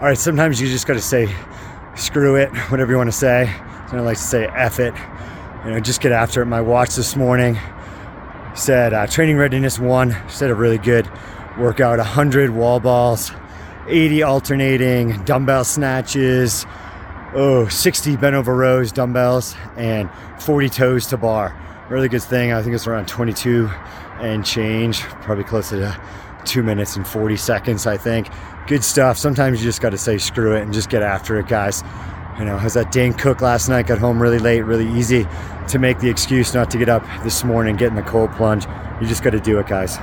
All right, sometimes you just got to say, screw it, whatever you want to say. I like to say, F it. You know, just get after it. My watch this morning said uh, training readiness one, said a really good workout 100 wall balls, 80 alternating, dumbbell snatches, oh, 60 bent over rows dumbbells, and 40 toes to bar. Really good thing. I think it's around 22 and change, probably closer to two minutes and 40 seconds, I think. Good stuff. Sometimes you just got to say screw it and just get after it, guys. You know, I was at Dane Cook last night, got home really late, really easy to make the excuse not to get up this morning, get in the cold plunge. You just got to do it, guys.